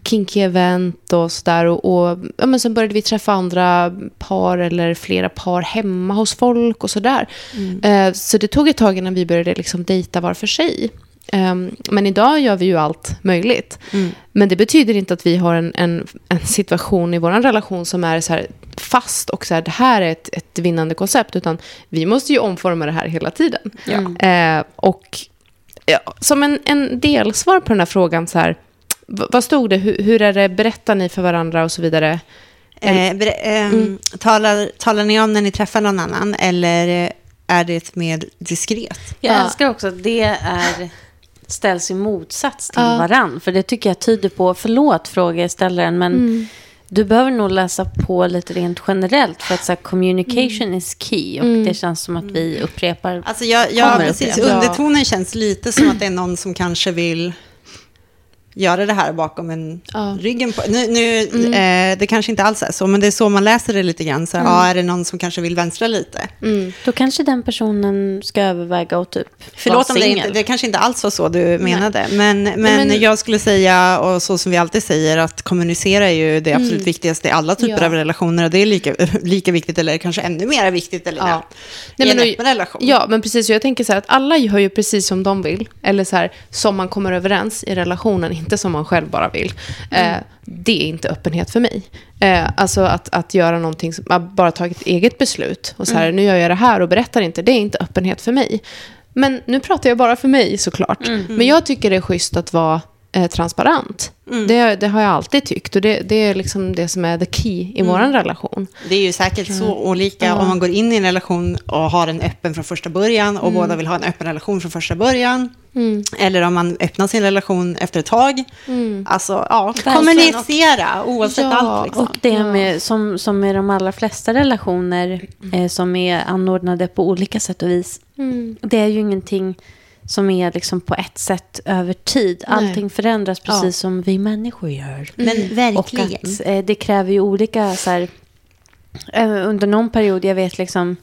kinky event och sådär. Och, och ja, men sen började vi träffa andra par eller flera par hemma hos folk och sådär. Eh, så det tog ett tag innan vi började liksom dejta var för sig. Ehm, men idag gör vi ju allt möjligt. Men det betyder inte att vi har en, en, en situation i vår relation som är så här fast och så här, det här är ett, ett vinnande koncept. Utan vi måste ju omforma det här hela tiden. Eh, och ja, som en, en delsvar på den här frågan, så här, v- vad stod det? Hur, hur är det? Berättar ni för varandra och så vidare? Eh, ber- ehm, talar, talar ni om när ni träffar någon annan eller eh, är det mer diskret? Jag Ja. älskar också att det är, ställs i motsats till Ja. varann. För det tycker jag tyder på, förlåt frågeställaren, men Mm. du behöver nog läsa på lite rent generellt. För att så här, communication is key. Och Mm. det känns som att vi upprepar. Alltså jag, jag, precis, upprepa. undertonen känns lite som att det är någon som kanske vill göra det här bakom en Ja. ryggen på. Nu, nu, eh, det kanske inte alls är så, men det är så man läser det lite grann. Så, här, ja, är det någon som kanske vill vänstra lite? Då kanske den personen ska överväga och typ Förlåt om det inte, det kanske inte alls var så du menade. Men, men, men- jag skulle säga, och så som vi alltid säger, att kommunicera är ju det absolut viktigaste i alla typer Ja. av relationer. Och det är lika, lika viktigt, eller kanske ännu mer viktigt, eller Ja. Nej, i en öppen relation. Ja, men precis. Och jag tänker så här att alla gör ju precis som de vill. Eller så här, som man kommer överens i relationen, inte som man själv bara vill. Eh, det är inte öppenhet för mig. Eh, alltså att, att göra någonting som bara tagit ett eget beslut. Och så här, nu gör jag det här och berättar inte. Det är inte öppenhet för mig. Men nu pratar jag bara för mig såklart. Men jag tycker det är schysst att vara eh, transparent. Det, det har jag alltid tyckt. Och det, det är liksom det som är the key i vår relation. Det är ju säkert så olika om man går in i en relation och har en öppen från första början och båda vill ha en öppen relation från första början. Eller om man öppnar sin relation efter ett tag. Alltså, ja, kommunicera oavsett Ja, allt. Liksom. Och det med, som, som med de allra flesta relationer eh, som är anordnade på olika sätt och vis. Det är ju ingenting som är liksom på ett sätt över tid. Nej. Allting förändras precis Ja. som vi människor gör. Men Och verkligen. att eh, det kräver ju olika, så här, eh, under någon period, jag vet liksom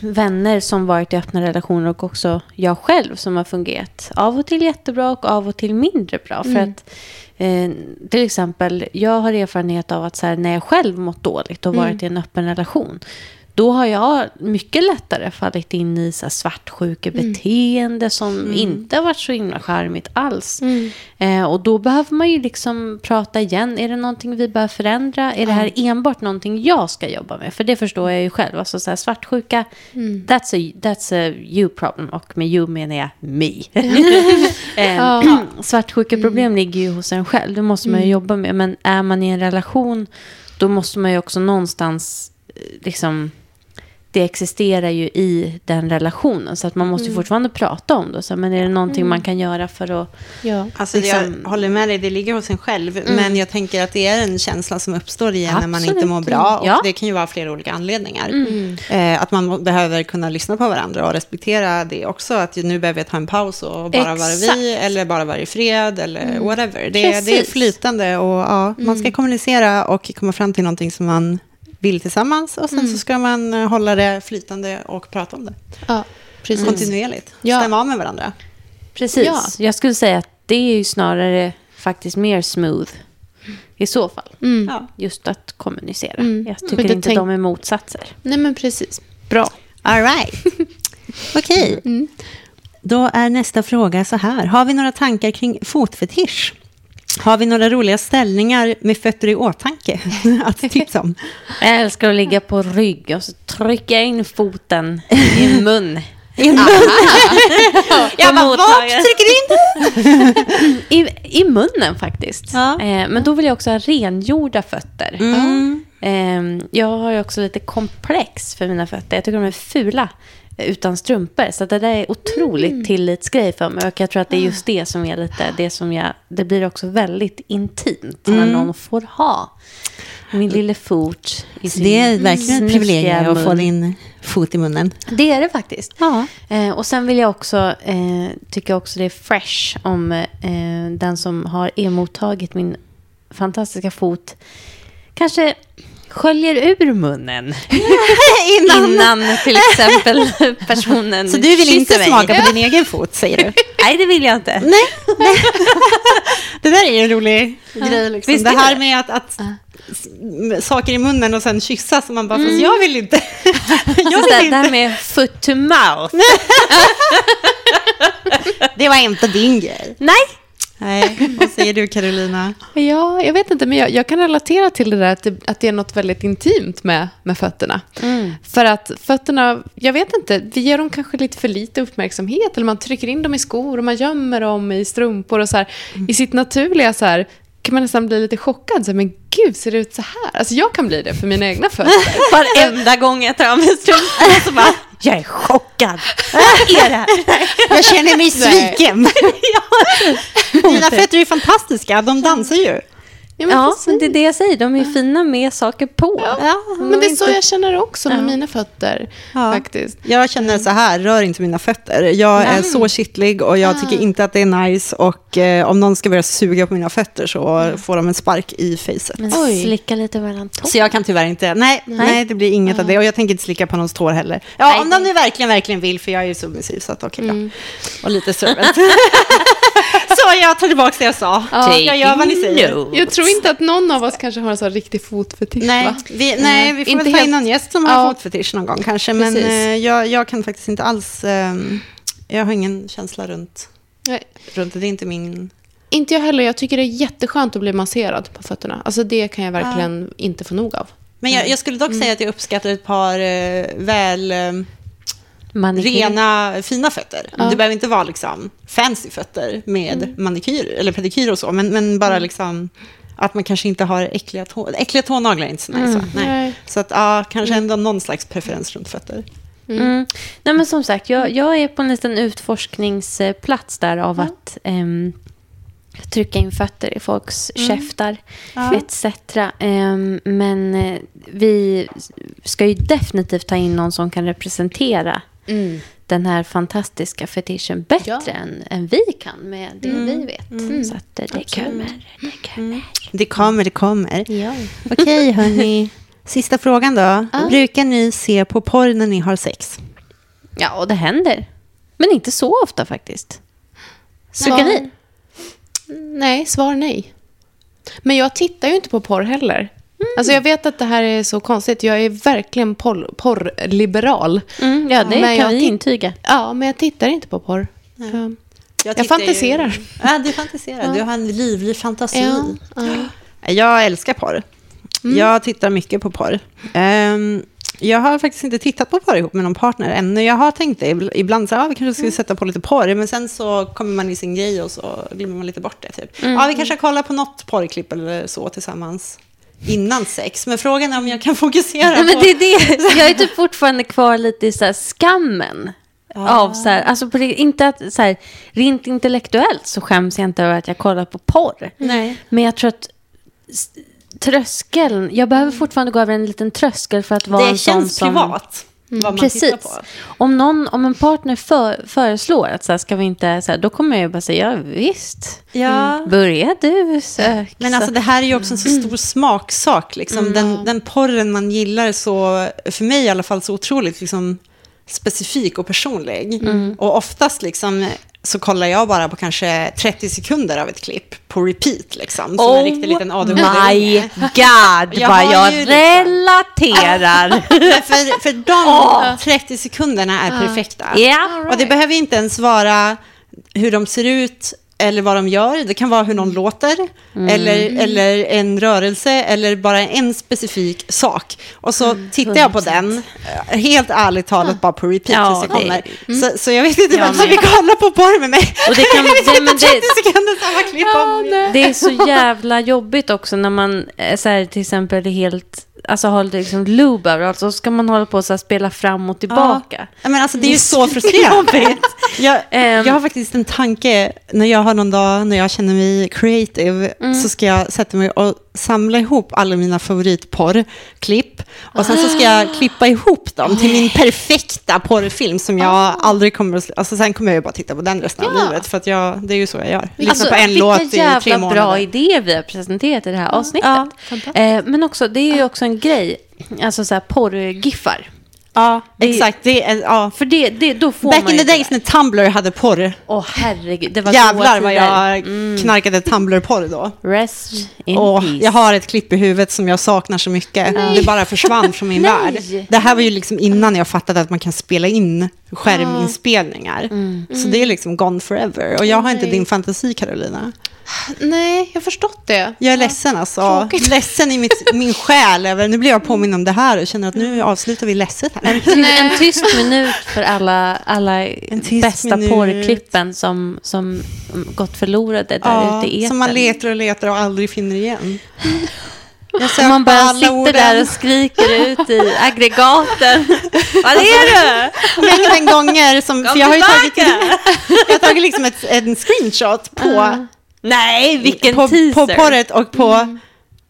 vänner som varit i öppna relationer och också jag själv som har fungerat av och till jättebra och av och till mindre bra. För att eh, till exempel, jag har erfarenhet av att så här, när jag själv mått dåligt och varit i en öppen relation då har jag mycket lättare fallit in i så här svartsjukebeteende som inte har varit så himla charmigt alls. Eh, och då behöver man ju liksom prata igen. Är det någonting vi behöver förändra? Är det här enbart någonting jag ska jobba med? För det förstår jag ju själv. Alltså så här, svartsjuka, that's, a, that's a you problem. Och med you menar jag me. eh, Svartsjukeproblem ligger ju hos en själv. Det måste man ju jobba med. Men är man i en relation, då måste man ju också någonstans eh, liksom det existerar ju i den relationen. Så att man måste ju fortfarande prata om det. Så, men är det någonting man kan göra för att... Ja. Alltså, Liksom- Jag håller med dig, det ligger hos en själv. Men jag tänker att det är en känsla som uppstår igen när man inte Absolut. mår bra. Och Ja. Det kan ju vara flera olika anledningar. Eh, att man behöver kunna lyssna på varandra och respektera det också. Att nu behöver jag ta en paus och bara vara Exakt. vi. Eller bara vara i fred eller whatever. Det, det är flytande och ja, man ska kommunicera och komma fram till någonting som man vill tillsammans. Och sen så ska man eh, hålla det flytande och prata om det. ja, precis. Kontinuerligt. Ja. Stämma av med varandra. Precis. Ja. Jag skulle säga att det är ju snarare faktiskt mer smooth i så fall. Mm. Ja. Just att kommunicera. Mm. Jag tycker inte tänk- de är motsatser. Nej, men precis. Bra. All right. Okej. Då är nästa fråga så här. Har vi några tankar kring fotfetisch? Har vi några roliga ställningar med fötter i åtanke att tipsa om? Jag älskar att ligga på rygg och så trycka in foten i mun. Jag bara, vart trycker du in? I, I munnen faktiskt. Ja. Eh, men då vill jag också ha rengjorda fötter. Mm. Eh, jag har ju också lite komplex för mina fötter. Jag tycker de är fula utan strumpor. Så det där är otroligt Mm. tillitsgrej för mig. Och jag tror att det är just det som är lite det som jag... Det blir också väldigt intimt Mm. när någon får ha min lilla fot i sin Det är verkligen ett privilegium att få din fot i munnen. Det är det faktiskt. Ja. Eh, och sen vill jag också, eh, tycker jag också det är fresh om eh, den som har emottagit min fantastiska fot kanske sköljer ur munnen Innan. innan till exempel personen Så du vill inte mig. smaka på din egen fot, säger du? Nej, det vill jag inte. Nej. nej. Det där är ju en rolig grej. Liksom. Visst Det är här med att, att m- saker i munnen och sen kyssas. Och man bara, Mm. jag vill inte. jag det, vill det här inte. med foot to mouth. Det var inte din grej. Nej. Nej, vad säger du Carolina? Ja, jag vet inte, men jag, jag kan relatera till det där att det, att det är något väldigt intimt med, med fötterna. För att fötterna, jag vet inte, vi ger dem kanske lite för lite uppmärksamhet. Eller man trycker in dem i skor och man gömmer dem i strumpor. och så här. I sitt naturliga så här, kan man nästan bli lite chockad. Så men gud, ser det ut så här? Alltså jag kan bli det för mina egna fötter. Varenda gång jag tar av mig strumporna så bara, jag är chockad. Vad är det? Jag känner mig sviken. Dina fötter är fantastiska, de dansar ju. Ja, men Ja, det är det jag säger. De är fina med saker på. Ja, Men det är så jag känner också med Ja. mina fötter. Ja. Faktiskt. Jag känner så här, rör inte mina fötter. Jag är så kittlig och jag tycker inte att det är nice. Och eh, om någon ska börja suga på mina fötter så får de en spark i facet. Men Oj. slicka lite mellan tårna. Så jag kan tyvärr inte, nej, nej. det blir inget av det. Och jag tänker inte slicka på någons tår heller. Ja, Nej, om de nu verkligen, verkligen vill, för jag är ju submissiv, så att okej då. Och lite servant. så jag tar tillbaka det jag sa. jag gör vad ni säger. Jag tror inte att någon av oss kanske har en sån riktig fotfetisch. Nej, vi, nej, vi får Inte väl ta in helt- någon gäst som Ja. har fotfetisch någon gång kanske. Men eh, jag, jag kan faktiskt inte alls, ehm, jag har ingen känsla runt, Nej. runt det. Det är inte min... Inte jag heller. Jag tycker det är jätteskönt att bli masserad på fötterna. Alltså det kan jag verkligen inte få nog av. Men jag, jag skulle dock säga att jag uppskattar ett par eh, väl eh, Manikyr. rena, fina fötter. Ja. Det behöver inte vara liksom fancy fötter med manikyr eller pedikyr och så, men, men bara liksom att man kanske inte har äckliga, tå, äckliga tånaglar är inte så nice. va? Nej. Nej. Så att ja, kanske ändå någon slags preferens runt fötter. Mm. Nej, men som sagt, jag, jag är på en liten utforskningsplats där av att ehm, trycka in fötter i folks käftar Ja. etc. Ehm, men eh, vi ska ju definitivt ta in någon som kan representera den här fantastiska fetischen bättre Ja. än, än vi kan med det vi vet. Så att det kommer. Det kommer. Det kommer, det kommer. Ja. Okej, hörni. Sista frågan då. Brukar ni se på porr när ni har sex? ja, och det händer. Men inte så ofta faktiskt. Brukar ni? Nej, svar nej. Men jag tittar ju inte på porr heller. Alltså jag vet att det här är så konstigt. Jag är verkligen porr- porrliberal. Mm, ja, det Men kan jag vi intyga. Ja, men jag tittar inte på porr. Ja. Jag tittar fantiserar. Ju... Ja, du fantiserar. Du har en livlig fantasi. Ja, ja. Jag älskar porr. Jag tittar mycket på porr. Ehm, jag har faktiskt inte tittat på porr ihop med någon partner ännu. Jag har tänkt det ibl- ibland, så, ah, vi kanske skulle sätta på lite porr, men sen så kommer man i sin grej och så glömmer man lite bort det. Typ. Ja, vi kanske kollar på något porrklipp eller så tillsammans. Innan sex. Men frågan är om jag kan fokusera Nej, men på... det är det. Jag är typ fortfarande kvar lite i så här skammen. Av så här, alltså på det, inte att så här, rent intellektuellt så skäms jag inte över att jag kollar på porr. Nej. Men jag tror att tröskeln, jag behöver fortfarande gå över en liten tröskel för att vara Det en sån känns som... privat. Vad man Precis. tittar på. Om, någon, om en partner för, föreslår att så här, ska vi inte, så här, då kommer jag ju bara säga ja visst. Ja. Börja du sök. Men alltså det här är ju också en så stor smaksak. Liksom. Den, den porren man gillar är så, för mig i alla fall, så otroligt liksom, specifik och personlig. Och oftast liksom, så kollar jag bara på kanske 30 sekunder av ett klipp på repeat. Liksom, som en riktig liten Oh my god, Jag vad jag liksom- relaterar. för, för de 30 sekunderna är perfekta. Ja. Och det behöver inte ens vara hur de ser ut eller vad de gör. Det kan vara hur någon låter, eller, eller en rörelse, eller bara en specifik sak. Och så tittar jag på den, helt ärligt talat, bara på repeat Ja, tills det- kommer. Så, så jag vet inte Jag vem som med. vill kolla på porr med mig. Och det kan- jag det- men det- 30 sekunder samma klipp om. Det är så jävla jobbigt också när man eh, så här, till exempel är helt, alltså har liksom loob överallt, så ska man hålla på och spela fram och tillbaka. Ja, men alltså, det är ju så frustrerande. Jag, Ehm. jag har faktiskt en tanke, när jag har någon dag när jag känner mig creative, så ska jag sätta mig och samla ihop alla mina favoritporrklipp. Och sen så ska jag klippa ihop dem till min perfekta porrfilm som jag aldrig kommer att... Alltså sen kommer jag ju bara titta på den resten av Ja. livet, för att jag, det är ju så jag gör. Lyssna Alltså, på en vilka låt i tre jävla månader. bra idéer vi har presenterat i det här avsnittet. Ja, eh, men också, det är ju också en grej, alltså så här porrgiffar. Ja, Det exakt. Det är, ja. För det, det, då får Back man in the days när Tumblr hade porr. Åh herregud, det var Jävlar vad jag knarkade Tumblr-porr då. Rest in Åh, peace. jag har ett klipp i huvudet som jag saknar så mycket. Det bara försvann från min värld. Det här var ju liksom innan jag fattade att man kan spela in skärminspelningar. Så det är liksom gone forever. Och jag har inte Nej. din fantasi, Carolina. Nej, jag har förstått det. Jag är ledsen alltså. Tråkigt. Ledsen i mitt, min själ. Över, nu blir jag påminn om det här och känner att nu avslutar vi ledset här. En tyst minut för alla, alla bästa minut. porrklippen som, som gått förlorade där Ja, ute i etern. som man letar och letar och aldrig finner igen. Man bara alla sitter orden. där och skriker ut i aggregaten. Vad är du? mängden gånger som... Kom för jag har ju tagit, tillbaka! jag har tagit liksom ett, en screenshot på, Nej, vilken på, teaser. på porret och på,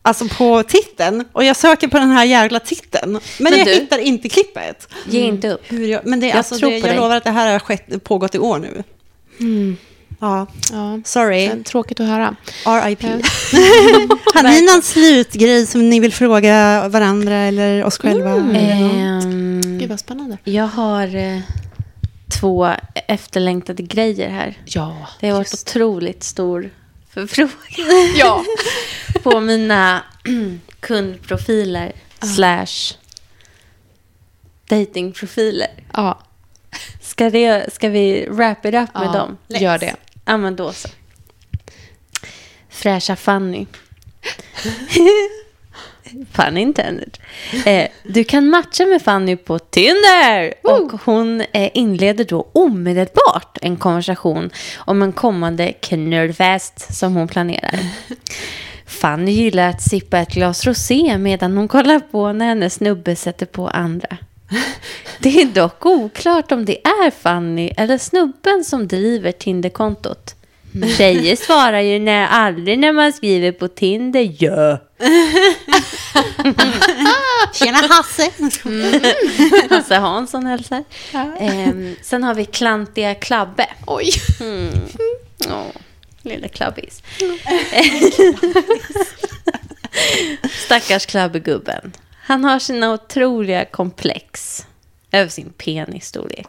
alltså på titeln. Och jag söker på den här jävla titeln. Men, Men jag du- hittar inte klippet. Ge inte upp. Hur jag, men det, Jag alltså, det, jag lovar att det här har skett, pågått i år nu. Ja, Ja. sorry. Tråkigt att höra. R.I.P. Har ni någon slutgrej som ni vill fråga varandra eller oss själva? eller något? Ehm, Gud vad spännande. jag har eh, två efterlängtade grejer här. Ja. Det har varit otroligt stor förfrågan Ja. på mina kundprofiler slash datingprofiler. ja. Ska, det, ska vi wrap it up med Ja, dem? Gör det. Ja, men då så. Fräscha Fanny. Pun intended. Eh, du kan matcha med Fanny på Tinder. Och hon eh, inleder då omedelbart en konversation om en kommande knullfest som hon planerar. Fanny gillar att sippa ett glas rosé medan hon kollar på när hennes snubbe sätter på andra. Det är dock oklart om det är Fanny eller snubben som driver Tinderkontot. Tjejer svarar ju när, aldrig när man skriver på Tinder ja. Tjena Hasse! Hasse Hansson hälsar. Ehm, sen har vi klantiga Klabbe. Oj. Åh, lilla klabbis. Stackars klabbegubben. Han har sina otroliga komplex över sin penisstorlek.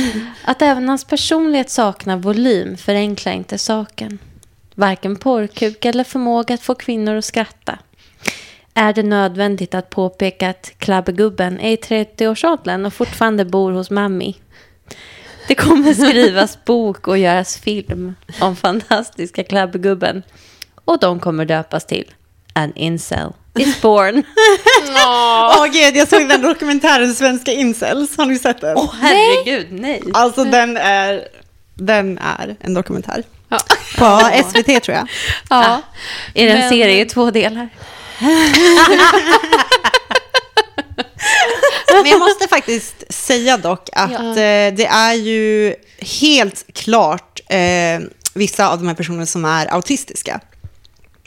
Att även hans personlighet saknar volym förenklar inte saken. Varken porrkuk eller förmåga att få kvinnor att skratta. Är det nödvändigt att påpeka att klabbegubben är i 30-årsåldern och fortfarande bor hos mammi? Det kommer skrivas bok och göras film om fantastiska klabbegubben. Och de kommer döpas till An incel is born. Åh gud, jag såg den dokumentären Svenska incels. Har ni sett den? Åh herregud, nej. Alltså den är, den är en dokumentär. Ja. På SVT tror jag. ja. Är det en Men- serie i två delar? Men jag måste faktiskt säga dock att Ja. eh, det är ju helt klart eh, vissa av de här personerna som är autistiska.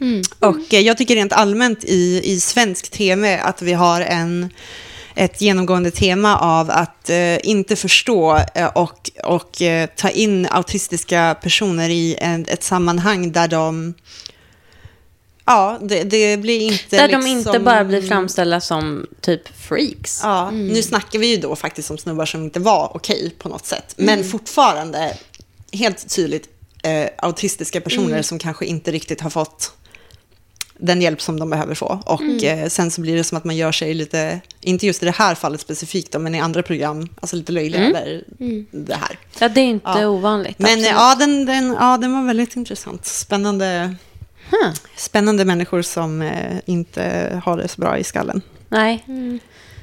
Mm. Och eh, jag tycker rent allmänt i, i svensk tv att vi har en, ett genomgående tema av att eh, inte förstå eh, och, och eh, ta in autistiska personer i en, ett sammanhang där de... Ja, det, det blir inte... Där liksom, de inte bara blir framställda som typ freaks. Ja, nu snackar vi ju då faktiskt om snubbar som inte var okej på något sätt. Men fortfarande helt tydligt eh, autistiska personer som kanske inte riktigt har fått den hjälp som de behöver få. Och eh, sen så blir det som att man gör sig lite, inte just i det här fallet specifikt då, men i andra program, alltså lite löjlig över det här. Ja, det är inte Ja. ovanligt. Men absolut. eh, ja den, den, ja, den var väldigt intressant. Spännande, Huh. spännande människor som eh, inte har det så bra i skallen. Nej.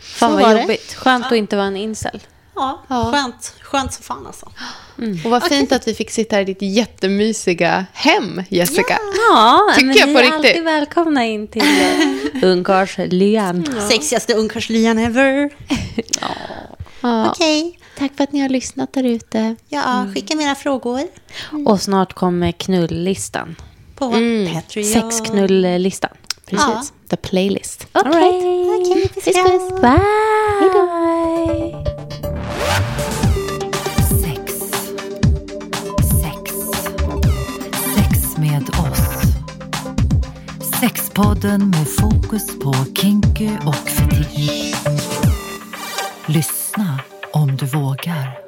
Fan Så vad var det. jobbigt. Skönt att inte vara en incel. Ja, Ja. Skönt, skönt som fan alltså. Och vad fint att vi fick sitta här i ditt jättemysiga hem, Jessica. Ja, Tycker men jag ni på är riktigt. alltid välkomna in till ungkarlslyan. Sexigaste ungkarlslyan ever. Ja. Okej, Tack för att ni har lyssnat där ute. ja, skicka mina frågor Och snart kommer knulllistan. på Patreon. Sexknulllistan. Precis. The playlist. Okej. Okej, puss, puss. Bye. Sex. Sexpodden med fokus på kinky och fetisch. Lyssna om du vågar.